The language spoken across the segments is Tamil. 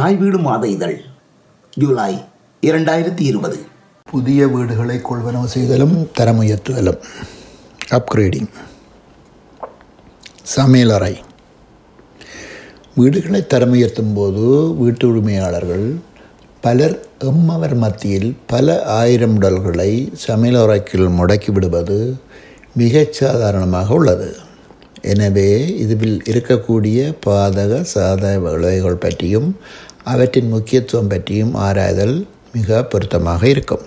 தாய் வீடு மாத இதழ் ஜூலை இரண்டாயிரத்தி இருபது. புதிய வீடுகளை கொள்வனவு செய்தலும் தரமுயர்த்துதலும் அப்கிரேடிங் சமையலறை வீடுகளை தரமுயர்த்தும் போது வீட்டு உரிமையாளர்கள் பலர் எம்மவர் மத்தியில் பல ஆயிரம் உடல்களை சமையலறைக்குள் முடக்கி விடுவது மிகச் சாதாரணமாக உள்ளது. எனவே இதில் இருக்கக்கூடிய பாதக சாத விளைவுகள் பற்றியும் அவற்றின் முக்கியத்துவம் பற்றியும் ஆராய்தல் மிக பொருத்தமாக இருக்கும்.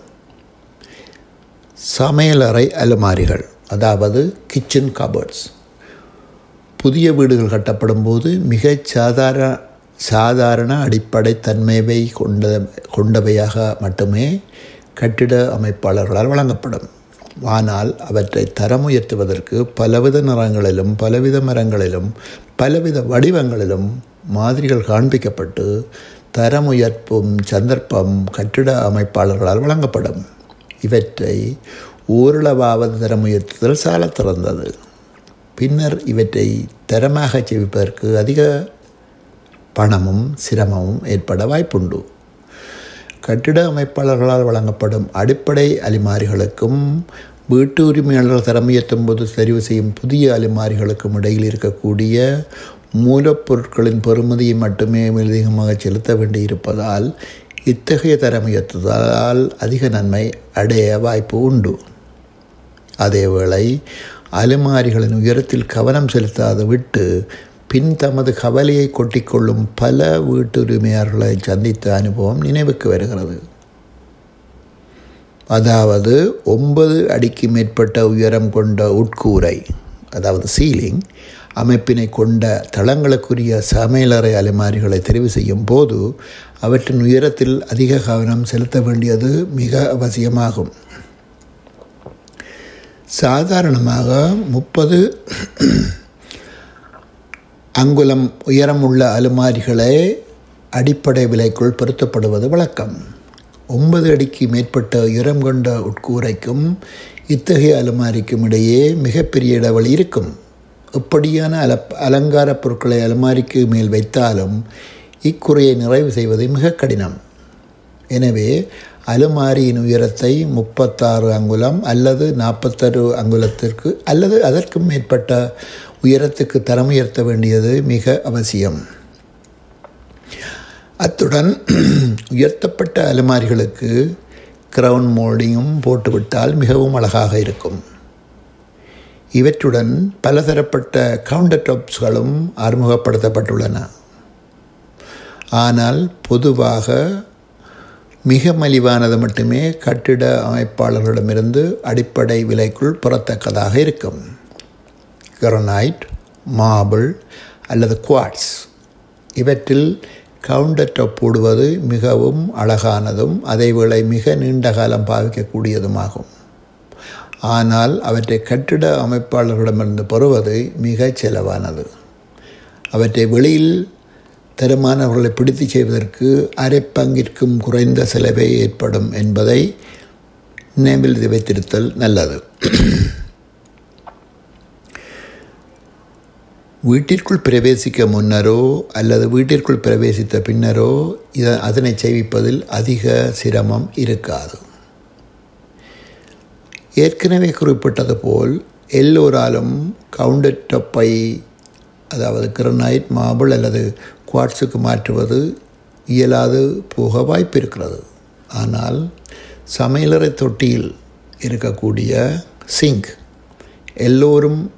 சமையலறை அலுமாரிகள் அதாவது கிச்சன் கபர்ட்ஸ் புதிய வீடுகள் கட்டப்படும் போது மிகச் சாதாரண சாதாரண அடிப்படை தன்மையை கொண்ட கொண்டவையாக மட்டுமே கட்டிட அமைப்பாளர்களால் வழங்கப்படும். ஆனால் அவற்றை தரம் உயர்த்துவதற்கு பலவித நிறங்களிலும் பலவித மரங்களிலும் பலவித வடிவங்களிலும் மாதிரிகள் காண்பிக்கப்பட்டு தரம் உயர்ப்பும் சந்தர்ப்பம் கட்டிட அமைப்பாளர்களால் வழங்கப்படும். இவற்றை ஓரளவாவது தரம் உயர்த்துதல் சால திறந்தது. பின்னர் இவற்றை தரமாக செவிப்பதற்கு அதிக பணமும் சிரமமும் ஏற்பட வாய்ப்புண்டு. கட்டிட அமைப்பாளர்களால் வழங்கப்படும் அடிப்படை அலிமாரிகளுக்கும் வீட்டு உரிமையாளர்கள் தரமுயர்த்தும் போது தெரிவு செய்யும் புதிய அலிமாரிகளுக்கும் இடையில் இருக்கக்கூடிய மூலப்பொருட்களின் பெறுமதியை மட்டுமே அதிகமாக செலுத்த வேண்டியிருப்பதால் இத்தகைய தரமுயர்த்துதலால் அதிக நன்மை அடைய வாய்ப்பு உண்டு. அதேவேளை அலுமாரிகளின் உயரத்தில் கவனம் செலுத்தாது விட்டு பின் தமது கவலையை கொட்டிக்கொள்ளும் பல வீட்டுரிமையாளர்களை சந்தித்த அனுபவம் நினைவுக்கு வருகிறது. அதாவது ஒன்பது அடிக்கு மேற்பட்ட உயரம் கொண்ட உட்கூரை அதாவது சீலிங் அமைப்பினை கொண்ட தளங்களுக்குரிய சமையலறை அலைமாரிகளை தெரிவு செய்யும் போது அவற்றின் உயரத்தில் அதிக கவனம் செலுத்த வேண்டியது மிக அவசியமாகும். சாதாரணமாக முப்பது அங்குலம் உயரமுள்ள அலுமாரிகளே அடிப்படை விலைக்குள் பொருத்தப்படுவது வழக்கம். ஒன்பது அடிக்கு மேற்பட்ட உயரம் கொண்ட உட்கூரைக்கும் இத்தகைய அலுமாரிக்கும் இடையே மிகப்பெரிய இடைவெளி இருக்கும். எப்படியான அல அலங்கார பொருட்களை அலமாரிக்கு மேல் வைத்தாலும் இக்குறையை நிறைவு செய்வது மிக கடினம். எனவே அலுமாரியின் உயரத்தை முப்பத்தாறு அங்குலம் அல்லது நாற்பத்தாறு அங்குலத்திற்கு அல்லது அதற்கும் மேற்பட்ட உயரத்துக்கு தரம் உயர்த்த வேண்டியது மிக அவசியம். அத்துடன் உயர்த்தப்பட்ட அலுமாரிகளுக்கு கிரவுன் மோல்டிங்கும் போட்டுவிட்டால் மிகவும் அழகாக இருக்கும். இவற்றுடன் பலதரப்பட்ட கவுண்டர் டாப்ஸ்களும் அறிமுகப்படுத்தப்பட்டுள்ளன. ஆனால் பொதுவாக மிக மலிவானது மட்டுமே கட்டிட அமைப்பாளர்களிடமிருந்து அடிப்படை விலைக்குள் புறத்தக்கதாக இருக்கும். கிரனைட் மார்பிள் அல்லது குவாட்ஸ் இவற்றில் கவுண்டர் டாப் போடுவது மிகவும் அழகானதும் அதேவேளை மிக நீண்ட காலம் பாவிக்கக்கூடியதுமாகும். ஆனால் அவற்றை கட்டிட அமைப்பாளர்களிடமிருந்து பெறுவது மிக செலவானது. அவற்றை வெளியில் தருமானவர்களை பிடித்து செய்வதற்கு அரை பங்கிற்கும் குறைந்த செலவே ஏற்படும் என்பதை நினைவில் வைத்திருத்தல் நல்லது. வீட்டிற்குள் பிரவேசிக்க முன்னரோ அல்லது வீட்டிற்குள் பிரவேசித்த பின்னரோ இத அதனை செய்விப்பதில் அதிக சிரமம் இருக்காது. ஏற்கனவே குறிப்பிட்டது போல் எல்லோராலும் கவுண்டர்டப்பை அதாவது கிரனைட் மாபிள் அல்லது குவாட்ஸுக்கு மாற்றுவது இயலாது போக வாய்ப்பு இருக்கிறது ஆனால் சமையலறை தொட்டியில் இருக்கக்கூடிய சிங்க் எல்லோரும்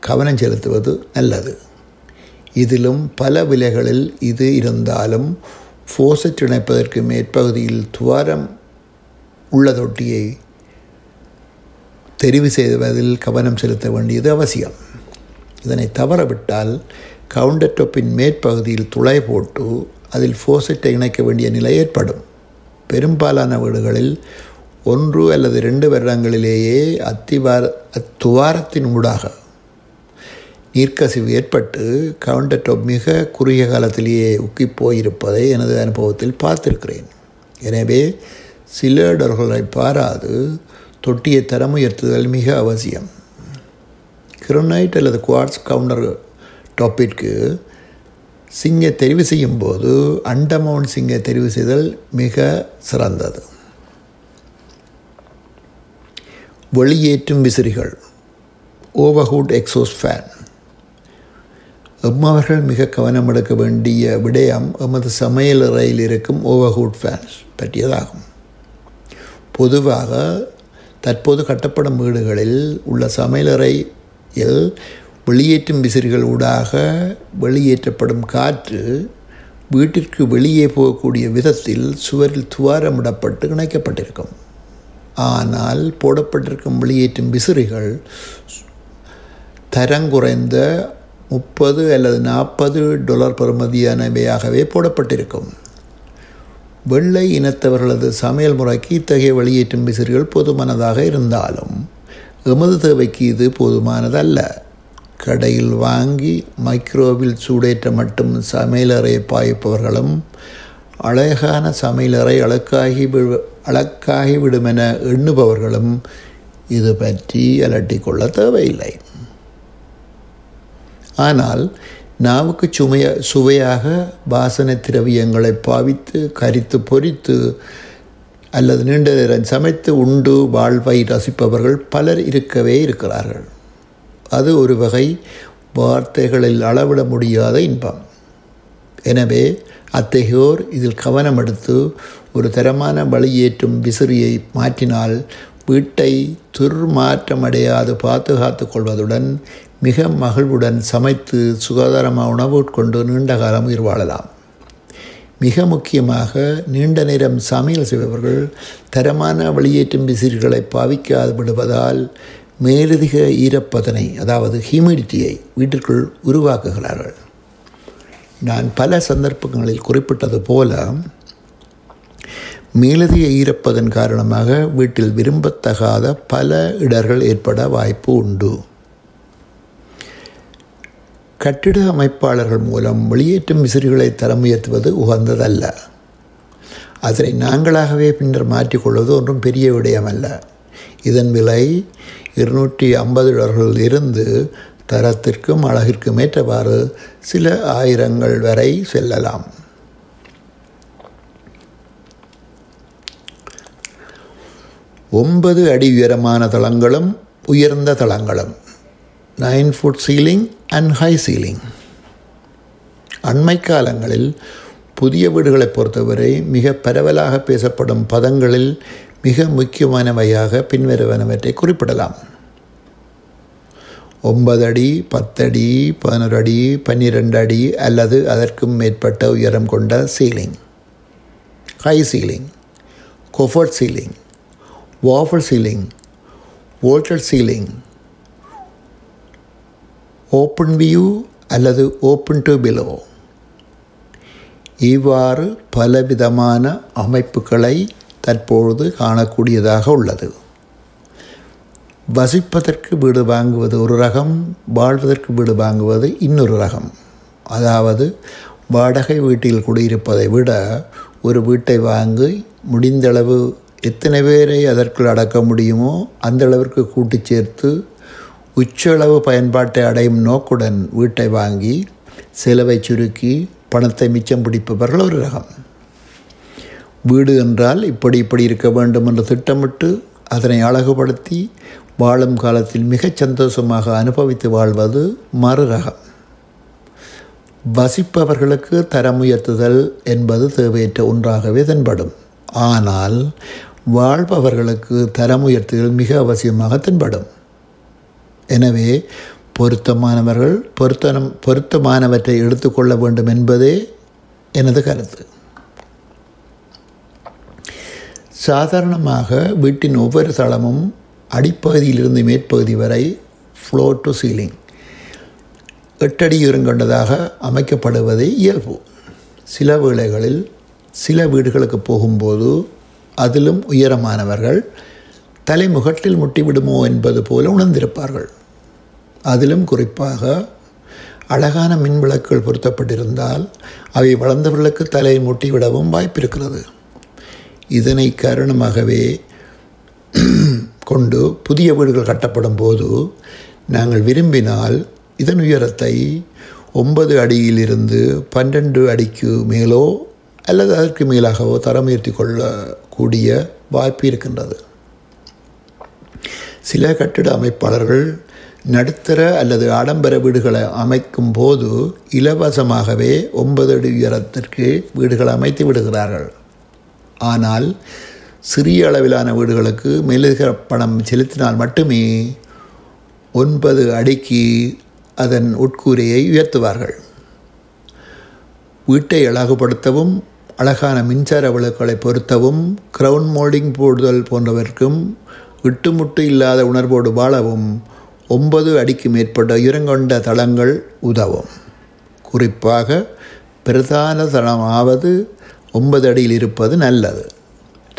கவனம் செலுத்துவது நல்லது. இதிலும் பல விலைகளில் இது இருந்தாலும் ஃபோசட் இணைப்பதற்கு மேற்பகுதியில் துவாரம் உள்ள தொட்டியை தெரிவு செய்வதில் கவனம் செலுத்த வேண்டியது அவசியம். இதனை தவறவிட்டால் கவுண்டர் டொப்பின் மேற்பகுதியில் துளை போட்டு அதில் ஃபோசட்டை இணைக்க வேண்டிய நிலை ஏற்படும். பெரும்பாலான வீடுகளில் ஒன்று அல்லது ரெண்டு வருடங்களிலேயே அத்திவார அத்துவாரத்தின் ஊடாக நீர்க்கசிவு ஏற்பட்டு கவுண்டர் டாப் மிக குறுகிய காலத்திலேயே உக்கி போயிருப்பதை எனது அனுபவத்தில் பார்த்திருக்கிறேன். எனவே சில இடர்களை பாராது தொட்டியை தரம் உயர்த்துதல் மிக அவசியம். கிரனைட் அல்லது குவார்ட்ஸ் கவுண்டர் டாப்பிற்கு சிங்கை தெரிவு செய்யும் போது சிங்கை தெரிவு செய்தல் மிக சிறந்தது. வெளியேற்றும் விசிறிகள். ஓவர்ஹூட் எக்ஸோஸ் ஃபேன் எம்மவர்கள் மிக கவனம் எடுக்க வேண்டிய விடயம் எமது சமையலறையில் இருக்கும் ஓவர்ஹூட் ஃபேன்ஸ் பற்றியதாகும். பொதுவாக தற்போது கட்டப்படும் வீடுகளில் உள்ள சமையலறையில் வெளியேற்றும் விசிறிகள் ஊடாக வெளியேற்றப்படும் காற்று வீட்டிற்கு வெளியே போகக்கூடிய விதத்தில் சுவரில் துவாரமிடப்பட்டு இணைக்கப்பட்டிருக்கும். ஆனால் போடப்பட்டிருக்கும் வெளியேற்றும் விசிறிகள் தரங்குறைந்த முப்பது அல்லது நாற்பது டொலர் பெறுமதியானவையாகவே போடப்பட்டிருக்கும். வெள்ளை இனத்தவர்களது சமையல் முறைக்கு இத்தகைய வெளியேற்றும் விசிறிகள் போதுமானதாக இருந்தாலும் எமது தேவைக்கு இது போதுமானதல்ல. கடையில் வாங்கி மைக்ரோவில் சூடேற்ற மட்டும் சமையலறை பாய்ப்பவர்களும் அழகான சமையலறை அழக்காகி அழக்காகி விடுமென எண்ணுபவர்களும் இது பற்றி அலட்டிக்கொள்ள தேவையில்லை. ஆனால் நாவுக்கு சுமைய சுவையாக வாசனை திரவியங்களை பாவித்து கரித்து பொரித்து அல்லது நீண்ட நேரம் சமைத்து உண்டு வாழ்வை ரசிப்பவர்கள் பலர் இருக்கவே இருக்கிறார்கள். அது ஒரு வகை வார்த்தைகளில் அளவிட முடியாத இன்பம். எனவே அத்தகையோர் இதில் கவனம் எடுத்து ஒரு தரமான வழியேற்றும் விசிறியை மாற்றினால் வீட்டை துர்மாற்றமடையாது பாதுகாத்து கொள்வதுடன் மிக மகிழ்வுடன் சமைத்து சுகாதாரமாக உணவு உட்கொண்டு நீண்ட காலம் உயிர் வாழலாம். மிக முக்கியமாக நீண்ட நேரம் சமையல் செய்பவர்கள் தரமான வெளியேற்றும் விசிறிகளை பாவிக்காது விடுவதால் மேலதிக ஈரப்பதனை அதாவது ஹியூமிடிட்டியை வீட்டிற்குள் உருவாக்குகிறார்கள். நான் பல சந்தர்ப்பங்களில் குறிப்பிட்டது போல மேலதிக ஈரப்பதன் காரணமாக வீட்டில் விரும்பத்தகாத பல இடர்கள் ஏற்பட வாய்ப்பு உண்டு. கட்டிட அமைப்பாளர்கள் மூலம் வெளியேற்றும் விசிறிகளை தரம் உயர்த்துவது உகந்ததல்ல. அதனை நாங்களாகவே பின்னர் மாற்றிக்கொள்வது ஒன்றும் பெரிய விடயமல்ல. இதன் விலை இருநூற்றி ஐம்பது டாலர்கள் இருந்து தரத்திற்கும் அழகிற்கும் ஏற்றவாறு சில ஆயிரங்கள் வரை செல்லலாம். ஒன்பது அடி உயரமான தளங்களும் உயர்ந்த தளங்களும். Nine foot ceiling and high ceiling அண்மை காலங்களில் புதிய வீடுகளை பொறுத்தவரை மிக பரவலாக பேசப்படும் பதங்களில் மிக முக்கியமானவையாக பின்வருவனவற்றை குறிப்பிடலாம். ஒன்பது அடி பத்தடி பதினொரு அடி பன்னிரெண்டு அடி அல்லது அதற்கும் மேற்பட்ட உயரம் கொண்ட ceiling high ceiling coffered ceiling wafer ceiling vaulted ceiling open view அல்லது ஓப்பன் டு பிலோ இவ்வாறு பலவிதமான அமைப்புகளை தற்பொழுது காணக்கூடியதாக உள்ளது. வசிப்பதற்கு வீடு வாங்குவது ஒரு ரகம் வாழ்வதற்கு வீடு வாங்குவது இன்னொரு ரகம். அதாவது வாடகை வீட்டில் குடியிருப்பதை விட ஒரு வீட்டை வாங்கி முடிந்தளவு எத்தனை பேரை அதற்குள் அடக்க முடியுமோ அந்த அளவிற்கு கூட்டி சேர்த்து உச்சளவு பயன்பாட்டை அடையும் நோக்குடன் வீட்டை வாங்கி செலவை சுருக்கி பணத்தை மிச்சம் பிடிப்பவர்கள் ஒரு ரகம். வீடு என்றால் இப்படி இப்படி இருக்க வேண்டும் என்று திட்டமிட்டு அதனை அழகுபடுத்தி வாழும் காலத்தில் மிகச் சந்தோஷமாக அனுபவித்து வாழ்வது மறு ரகம். வசிப்பவர்களுக்கு தரம் உயர்த்துதல் என்பது தேவையற்ற ஒன்றாகவே தென்படும். ஆனால் வாழ்பவர்களுக்கு தரம் உயர்த்துதல் மிக அவசியமாக தென்படும். எனவே பொருத்தமானவர்கள் பொருத்தனம் பொருத்தமானவற்றை எடுத்துக்கொள்ள வேண்டும் என்பதே எனது கருத்து. சாதாரணமாக வீட்டின் ஒவ்வொரு தளமும் அடிப்பகுதியிலிருந்து மேற்பகுதி வரை ஃப்ளோர் டு சீலிங் எட்டடி உயரங்கொண்டதாக அமைக்கப்படுவதே இயல்பு. சில வேளைகளில் சில வீடுகளுக்கு போகும்போது அதிலும் உயரமானவர்கள் தலைமுகட்டில் முட்டிவிடுமோ என்பது போல உணர்ந்திருப்பார்கள். அதிலும் குறிப்பாக அழகான மின்விளக்குகள் பொருத்தப்பட்டிருந்தால் அவை வளர்ந்தவர்களுக்கு தலையை முட்டிவிடவும் வாய்ப்பிருக்கிறது. இதனை காரணமாகவே கொண்டு புதிய வீடுகள் கட்டப்படும் போது நாங்கள் விரும்பினால் இதன் உயரத்தை ஒன்பது அடியிலிருந்து பன்னெண்டு அடிக்கு மேலோ அல்லது அதற்கு மேலாகவோ தரம் உயர்த்தி கூடிய வாய்ப்பு இருக்கின்றது. சில கட்டிட அமைப்பாளர்கள் நடுத்தர அல்லது ஆடம்பர வீடுகளை அமைக்கும் போது இலவசமாகவே ஒன்பது அடி உயரத்திற்கு வீடுகளை அமைத்து விடுகிறார்கள். ஆனால் சிறிய அளவிலான வீடுகளுக்கு மேலதிக பணம் செலுத்தினால் மட்டுமே ஒன்பது அடிக்கு அதன் உட்கூரையை உயர்த்துவார்கள். வீட்டை அழகுபடுத்தவும் அழகான மின்சார விளக்குகளை பொருத்தவும் க்ரௌன் மோல்டிங் போடுதல் போன்றவர்க்கும் விட்டுமுட்டு இல்லாத உணர்வோடு வாழவும் ஒன்பது அடிக்கு மேற்பட்ட உயரங்கொண்ட தளங்கள் உதவும். குறிப்பாக பிரதான தளமாவது ஒன்பது அடியில் இருப்பது நல்லது.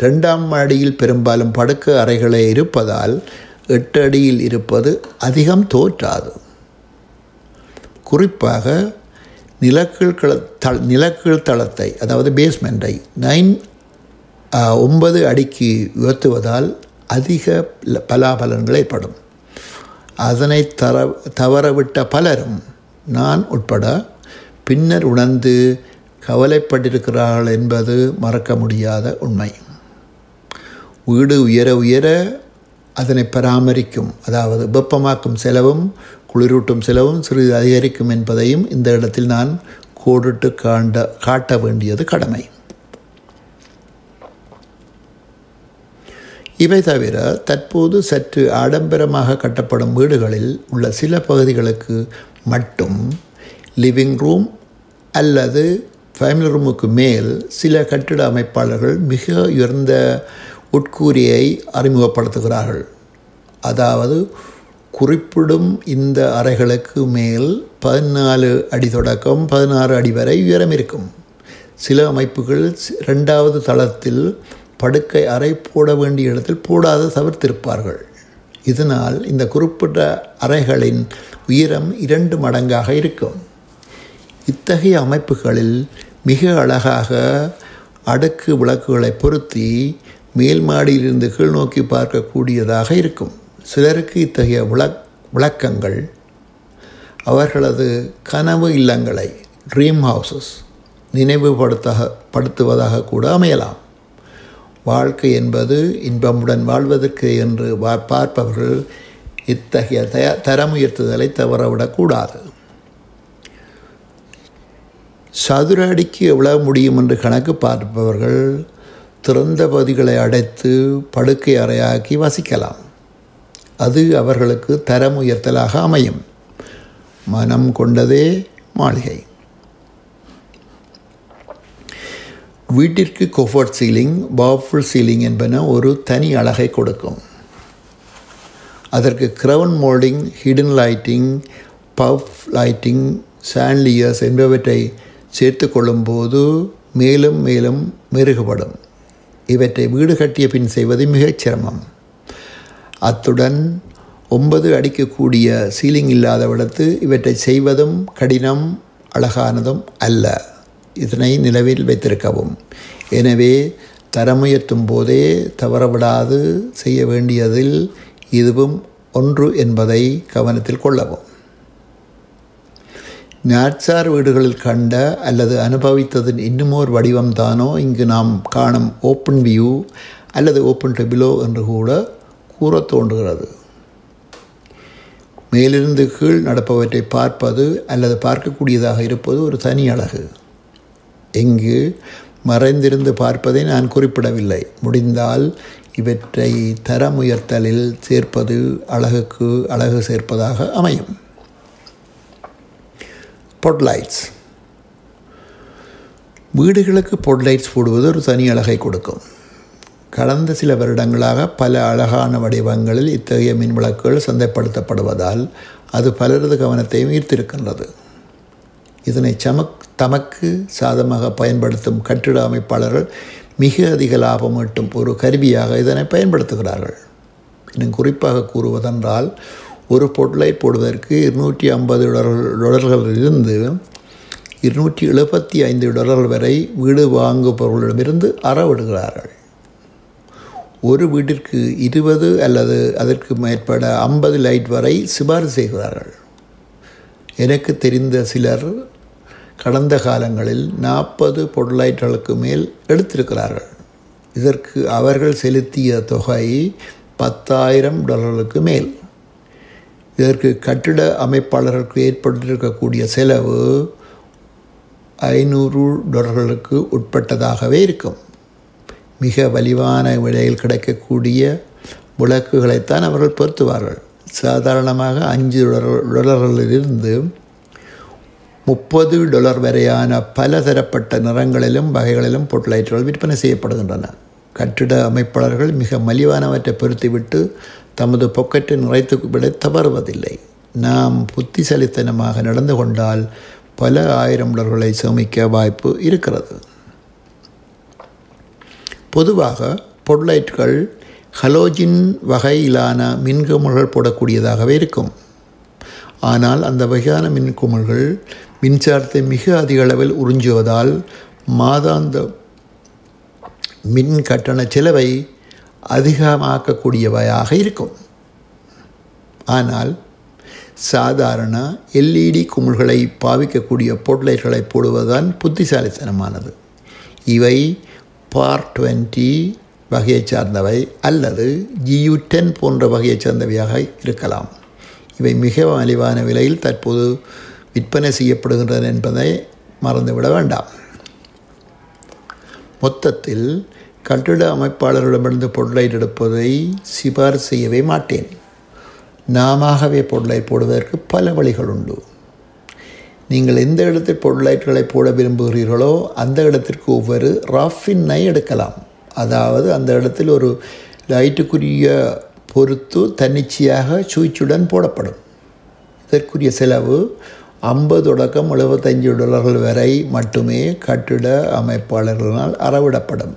ரெண்டாம் அடியில் பெரும்பாலும் படுக்க அறைகளே இருப்பதால் எட்டு அடியில் இருப்பது அதிகம் தோற்றாது. குறிப்பாக நிலக்கீழ் கள நிலக்கீழ் தளத்தை அதாவது பேஸ்மெண்ட்டை நைன் ஒன்பது அடிக்கு உயர்த்துவதால் அதிக பலாபலன்கள் ஏற்படும் அதனை தர தவறவிட்ட பலரும் நான் உட்பட பின்னர் உணர்ந்து கவலைப்பட்டிருக்கிறார்கள் என்பது மறக்க முடியாத உண்மை. வீடு உயர உயர அதனை பராமரிக்கும் அதாவது வெப்பமாக்கும் செலவும் குளிரூட்டும் செலவும் சிறிது அதிகரிக்கும் என்பதையும் இந்த இடத்தில் நான் கோடிட்டு காண்ட காட்ட வேண்டியது கடமை. இவை தவிர தற்போது சற்று ஆடம்பரமாக கட்டப்படும் வீடுகளில் உள்ள சில பகுதிகளுக்கு மட்டும் லிவிங் ரூம் அல்லது ஃபேமிலி ரூமுக்கு மேல் சில கட்டிட அமைப்பாளர்கள் மிக உயர்ந்த உட்கூரியை அறிமுகப்படுத்துகிறார்கள். அதாவது குறிப்பிடும் இந்த அறைகளுக்கு மேல் பதினாலு அடி தொடக்கம் பதினாறு அடி வரை உயரம் இருக்கும். சில அமைப்புகள் ரெண்டாவது தளத்தில் படுக்கை அறை போட வேண்டிய இடத்தில் போடாத தவிர்த்திருப்பார்கள். இதனால் இந்த குறிப்பிட்ட அறைகளின் உயரம் இரண்டு மடங்காக இருக்கும். இத்தகைய அமைப்புகளில் மிக அழகாக அடுக்கு விளக்குகளை பொருத்தி மேல் மாடியிலிருந்து கீழ் நோக்கி பார்க்கக்கூடியதாக இருக்கும். சிலருக்கு இத்தகைய விளக் விளக்கங்கள் அவர்களது கனவு இல்லங்களை ட்ரீம் ஹவுசஸ் நினைவுபடுத்த படுத்துவதாக கூட அமையலாம். வாழ்க்கை என்பது இன்பமுடன் வாழ்வதற்கு என்று பார்ப்பவர்கள் இத்தகைய தய தரமுயர்த்துதலை தவறவிடக்கூடாது சதுர அடிக்கு எவ்வளவு முடியும் என்று கணக்கு பார்ப்பவர்கள் திறந்த பகுதிகளை அடைத்து படுக்கை அறையாக்கி வசிக்கலாம். அது அவர்களுக்கு தரம் உயர்த்தலாக அமையும். மனம் கொண்டதே மாளிகை. வீட்டிற்கு கோஃபர்ட் சீலிங் பவர்ஃபுல் சீலிங் என்பன ஒரு தனி அழகை கொடுக்கும். அதற்கு crown moulding hidden lighting puff lighting chandeliers என்பவற்றை சேர்த்து கொள்ளும்போது மேலும் மேலும் மெருகுபடும். இவற்றை வீடு கட்டிய பின் செய்வது மிகச் சிரமம். அத்துடன் ஒன்பது அடிக்கக்கூடிய சீலிங் இல்லாத விடத்து இவற்றை செய்வதும் கடினம் அழகானதும் அல்ல. இதனை நிலவில் வைத்திருக்கவும். எனவே தரமுயர்த்தும் போதே தவறவிடாது செய்ய வேண்டியதில் இதுவும் ஒன்று என்பதை கவனத்தில் கொள்ளவும். நாட்சார் வீடுகளில் கண்ட அல்லது அனுபவித்ததின் இன்னுமோர் வடிவம்தானோ இங்கு நாம் காணும் ஓப்பன் வியூ அல்லது ஓப்பன் டெபிலோ என்று கூட கூற தோன்றுகிறது. மேலிருந்து கீழ் நடப்பவற்றை பார்ப்பது அல்லது பார்க்கக்கூடியதாக இருப்பது ஒரு தனி அழகு. இங்கு மறைந்திருந்து பார்ப்பதை நான் குறிப்பிடவில்லை. முடிந்தால் இவற்றை தரம் உயர்த்தலில் சேர்ப்பது அழகுக்கு அழகு சேர்ப்பதாக அமையும். பொட்லைட்ஸ் வீடுகளுக்கு பொட்லைட்ஸ் போடுவது ஒரு தனி அழகை கொடுக்கும். கடந்த சில வருடங்களாக பல அழகான வடிவங்களில் இத்தகைய மின் விளக்குகள் சந்தைப்படுத்தப்படுவதால் அது பலரது கவனத்தையும் ஈர்த்திருக்கின்றது. இதனை சமக் தமக்கு சாதமாக பயன்படுத்தும் கட்டிட அமைப்பாளர்கள் மிக அதிக லாபம் ஈட்டும் ஒரு கருவியாக இதனை பயன்படுத்துகிறார்கள். இன்னும் குறிப்பாக கூறுவதென்றால் ஒரு பொருளை போடுவதற்கு இருநூற்றி ஐம்பது டொலர்கள் இருந்து இருநூற்றி எழுபத்தி ஐந்து டொலர்கள் வரை வீடு வாங்குபவர்களிடமிருந்து அறவிடுகிறார்கள். ஒரு வீட்டிற்கு இருபது அல்லது அதற்கு மேற்பட ஐம்பது லைட் வரை சிபாரிசு செய்கிறார்கள். எனக்கு தெரிந்த சிலர் கடந்த காலங்களில் நாற்பது பொருளாய்களுக்கு மேல் எடுத்திருக்கிறார்கள். இதற்கு அவர்கள் செலுத்திய தொகை பத்தாயிரம் டாலர்களுக்கு மேல். இதற்கு கட்டிட அமைப்பாளர்களுக்கு ஏற்பட்டிருக்கக்கூடிய செலவு ஐநூறு டாலர்களுக்கு உட்பட்டதாகவே இருக்கும். மிக வலிவான விலையில் கிடைக்கக்கூடிய விளக்குகளைத்தான் அவர்கள் பொருத்துவார்கள். சாதாரணமாக அஞ்சு டொலர்களிலிருந்து முப்பது டொலர் வரையான பல தரப்பட்ட நிறங்களிலும் வகைகளிலும் பொட்லைட்டுகள் விற்பனை செய்யப்படுகின்றன. கட்டிட அமைப்பாளர்கள் மிக மலிவானவற்றை பொருத்திவிட்டு தமது பொக்கெட்டை நிறைத்து விட தவறுவதில்லை. நாம் புத்திசலித்தனமாக நடந்து கொண்டால் பல ஆயிரம் டொலர்களை சேமிக்க வாய்ப்பு இருக்கிறது. பொதுவாக பொட்லைட்கள் ஹலோஜின் வகையிலான மின்குமிழ்கள் போடக்கூடியதாகவே இருக்கும். ஆனால் அந்த வகையான மின்குமிழ்கள் மின்சாரத்தை மிக அதிக அளவில் உறிஞ்சுவதால் மாதாந்த மின் கட்டண செலவை அதிகமாக்கக்கூடியவையாக இருக்கும். ஆனால் சாதாரண எல்இடி குமிழ்களை பாவிக்கக்கூடிய பொட்லைட்களை போடுவதுதான் புத்திசாலித்தனமானது. இவை பார் டுவெண்ட்டி வகையைச் சார்ந்தவை அல்லது ஜியு டென் போன்ற வகையைச் சார்ந்தவையாக இருக்கலாம். இவை மிக மலிவான விலையில் தற்போது விற்பனை செய்யப்படுகின்றன என்பதை மறந்துவிட வேண்டாம். மொத்தத்தில் கட்டிட அமைப்பாளர்களிடமிருந்து பொருளை எடுப்பதை சிபார் செய்யவே மாட்டேன். நாமவே பொருளை போடுவதற்கு பல வழிகள் உண்டு. நீங்கள் எந்த இடத்தில் பொருளைட்களை போட விரும்புகிறீர்களோ அந்த இடத்திற்கு ஒவ்வொரு ராஃபின்னை எடுக்கலாம். அதாவது அந்த இடத்தில் ஒரு லைட்டுக்குரிய பொறுத்து தன்னிச்சையாக சுவிட்சுடன் போடப்படும். இதற்குரிய செலவு ஐம்பது தொடக்கம் எழுபத்தஞ்சு டாலர்கள் வரை மட்டுமே கட்டிட அமைப்பாளர்களால் அறவிடப்படும்.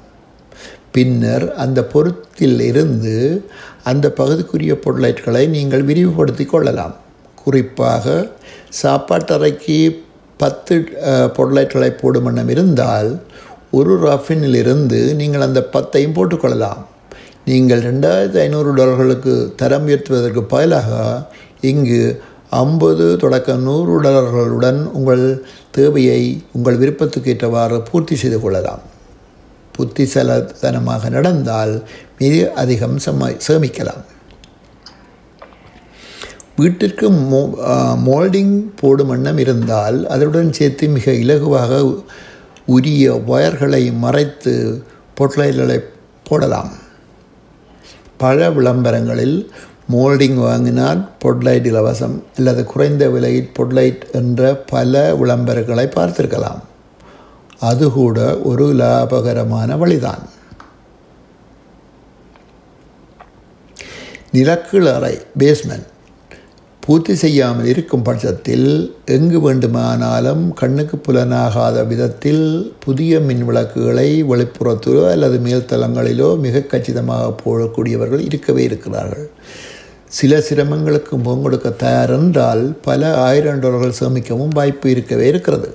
பின்னர் அந்த பொருத்தில் இருந்து அந்த பகுதிக்குரிய பொருளைட்களை நீங்கள் விரிவுபடுத்தி கொள்ளலாம். குறிப்பாக சாப்பாட்டறைக்கு பத்து பொருளைகளை போடும் வண்ணம் இருந்தால் ஒரு ரஃபினிலிருந்து நீங்கள் அந்த பத்தையும் போட்டுக்கொள்ளலாம். நீங்கள் ரெண்டாயிரத்தி ஐநூறு டாலர்களுக்கு தரம் உயர்த்துவதற்கு பதிலாக இங்கு ஐம்பது தொடக்க நூறு டாலர்களுடன் உங்கள் தேவையை உங்கள் விருப்பத்துக்கு ஏற்றவாறு பூர்த்தி செய்து கொள்ளலாம். புத்திசலத்தனமாக நடந்தால் மிக அதிகம் சம சேமிக்கலாம். வீட்டிற்கு மோ மோல்டிங் போடும் வண்ணம் இருந்தால் அதனுடன் சேர்த்து மிக இலகுவாக உரிய ஒயர்களை மறைத்து பொட்லைட்களை போடலாம். பல விளம்பரங்களில் மோல்டிங் வாங்கினால் பொட்லைட் இலவசம் அல்லது குறைந்த விலையில் பொட்லைட் என்ற பல விளம்பரங்களை பார்த்திருக்கலாம். அது கூட ஒரு லாபகரமான வழிதான். நிலக்கீழ் பேஸ்மெண்ட் பூர்த்தி செய்யாமல் இருக்கும் பட்சத்தில் எங்கு வேண்டுமானாலும் கண்ணுக்கு புலனாகாத விதத்தில் புதிய மின் விளக்குகளை வெளிப்புறத்திலோ அல்லது மேல்தளங்களிலோ மிக கச்சிதமாக போடக்கூடியவர்கள் இருக்கவே இருக்கிறார்கள். சில சிரமங்களுக்கு முகம் கொடுக்க தயாரென்றால் பல ஆயிரம் டாலர்கள் சேமிக்கவும் வாய்ப்பு இருக்கவே இருக்கிறது.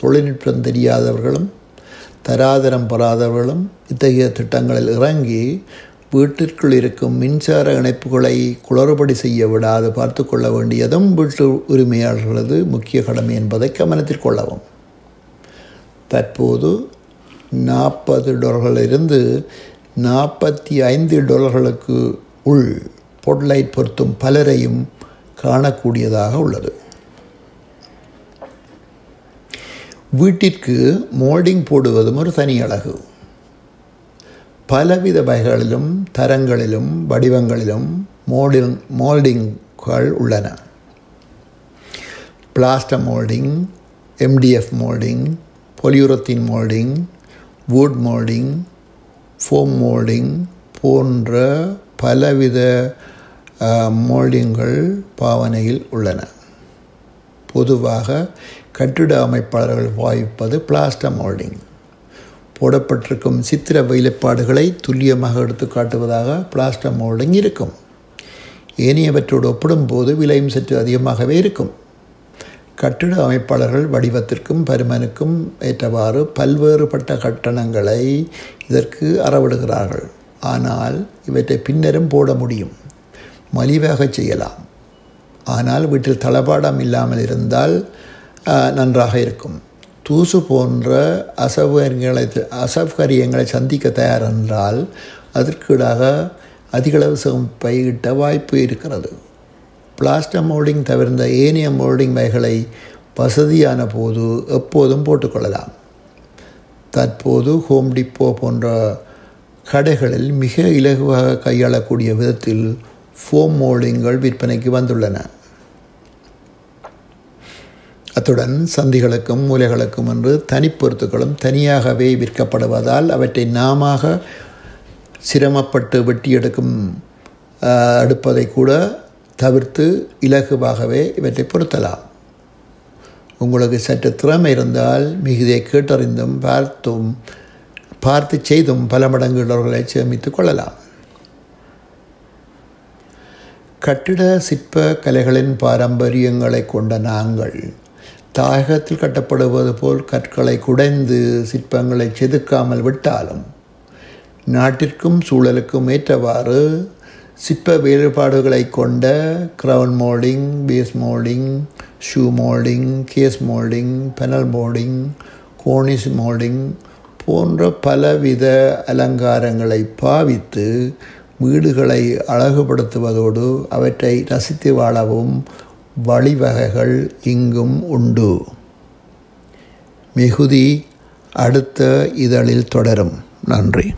தொழில்நுட்பம் தெரியாதவர்களும் தராதரம் பெறாதவர்களும் இத்தகைய திட்டங்களில் இறங்கி வீட்டிற்குள் இருக்கும் மின்சார இணைப்புகளை குளறுபடி செய்ய விடாது பார்த்து கொள்ள வேண்டியதும் வீட்டு உரிமையாளர்களது முக்கிய கடமை என்பதை கவனத்தில் கொள்ளவும். தற்போது நாற்பது டொலர்களிலிருந்து நாற்பத்தி ஐந்து டொலர்களுக்கு உள் பொட்லைட் பொருத்தும் பலரையும் காணக்கூடியதாக உள்ளது. வீட்டிற்கு மோல்டிங் போடுவதும் ஒரு தனி அழகு. பலவித வகைகளிலும் தரங்களிலும் வடிவங்களிலும் மோல்டிங் மோல்டிங்குகள் உள்ளன. Plaster moulding MDF moulding polyurethane moulding wood moulding foam moulding போன்ற பலவித மோல்டிங்கள் பாவனையில் உள்ளன. பொதுவாக கட்டிட அமைப்பாளர்கள் பாவிப்பது பிளாஸ்டர் மோல்டிங். போடப்பட்டிருக்கும் சித்திர வேலைப்பாடுகளை துல்லியமாக எடுத்து காட்டுவதாக பிளாஸ்டர் மோல்டிங் இருக்கும். ஏனையவற்றோடு ஒப்பிடும்போது விலையும் சற்று அதிகமாகவே இருக்கும். கட்டிட அமைப்பாளர்கள் வடிவத்திற்கும் பருமனுக்கும் ஏற்றவாறு பல்வேறுபட்ட கட்டணங்களை இதற்கு அறவிடுகிறார்கள். ஆனால் இவற்றை பின்னரும் போட முடியும். மலிவாக செய்யலாம். ஆனால் வீட்டில் தளபாடம் இல்லாமல் இருந்தால் நன்றாக இருக்கும். தூசு போன்ற அசௌகரியங்களை அசௌகரியங்களை சந்திக்க தயார் என்றால் அதற்கீடாக அதிகளவு சேமிப்பை இட்ட வாய்ப்பு இருக்கிறது. பிளாஸ்டர் மோல்டிங் தவிர்ந்த ஏனிய மோல்டிங் வகைகளை வசதியான போது எப்போதும் போட்டுக்கொள்ளலாம். தற்போது ஹோம் டிப்போ போன்ற கடைகளில் மிக இலகுவாக கையாளக்கூடிய விதத்தில் ஃபோம் மோல்டிங்கள் விற்பனைக்கு வந்துள்ளன. அத்துடன் சந்திகளுக்கும் மூலைகளுக்கும் என்று தனிப்பொருத்துகளும் தனியாகவே விற்கப்படுவதால் அவற்றை நாம சிரமப்பட்டு வெட்டி எடுக்கும் எடுப்பதை கூட தவிர்த்து இலகுவாகவே இவற்றை பொருத்தலாம். உங்களுக்கு சற்று திறமை இருந்தால் மிகுதியை கேட்டறிந்தும் பார்த்தும் பார்த்து செய்தும் பல மடங்கு இடர்களை சேமித்து கொள்ளலாம். கட்டிட சிற்ப கலைகளின் பாரம்பரியங்களை கொண்ட நாங்கள் தாயகத்தில் கட்டப்படுவது போல் கற்களை குடைந்து சிற்பங்களை செதுக்காமல் விட்டாலும் நாட்டிற்கும் சூழலுக்கும் ஏற்றவாறு சிற்ப வேறுபாடுகளை கொண்ட crown moulding base moulding shoe moulding case moulding panel moulding cornice moulding போன்ற பலவித அலங்காரங்களை பாவித்து வீடுகளை அழகுபடுத்துவதோடு அவற்றை ரசித்து வாழவும் வழிவகைகள் இங்கும் உண்டு. மிகுதி அடுத்த இதழில் தொடரும். நன்றி.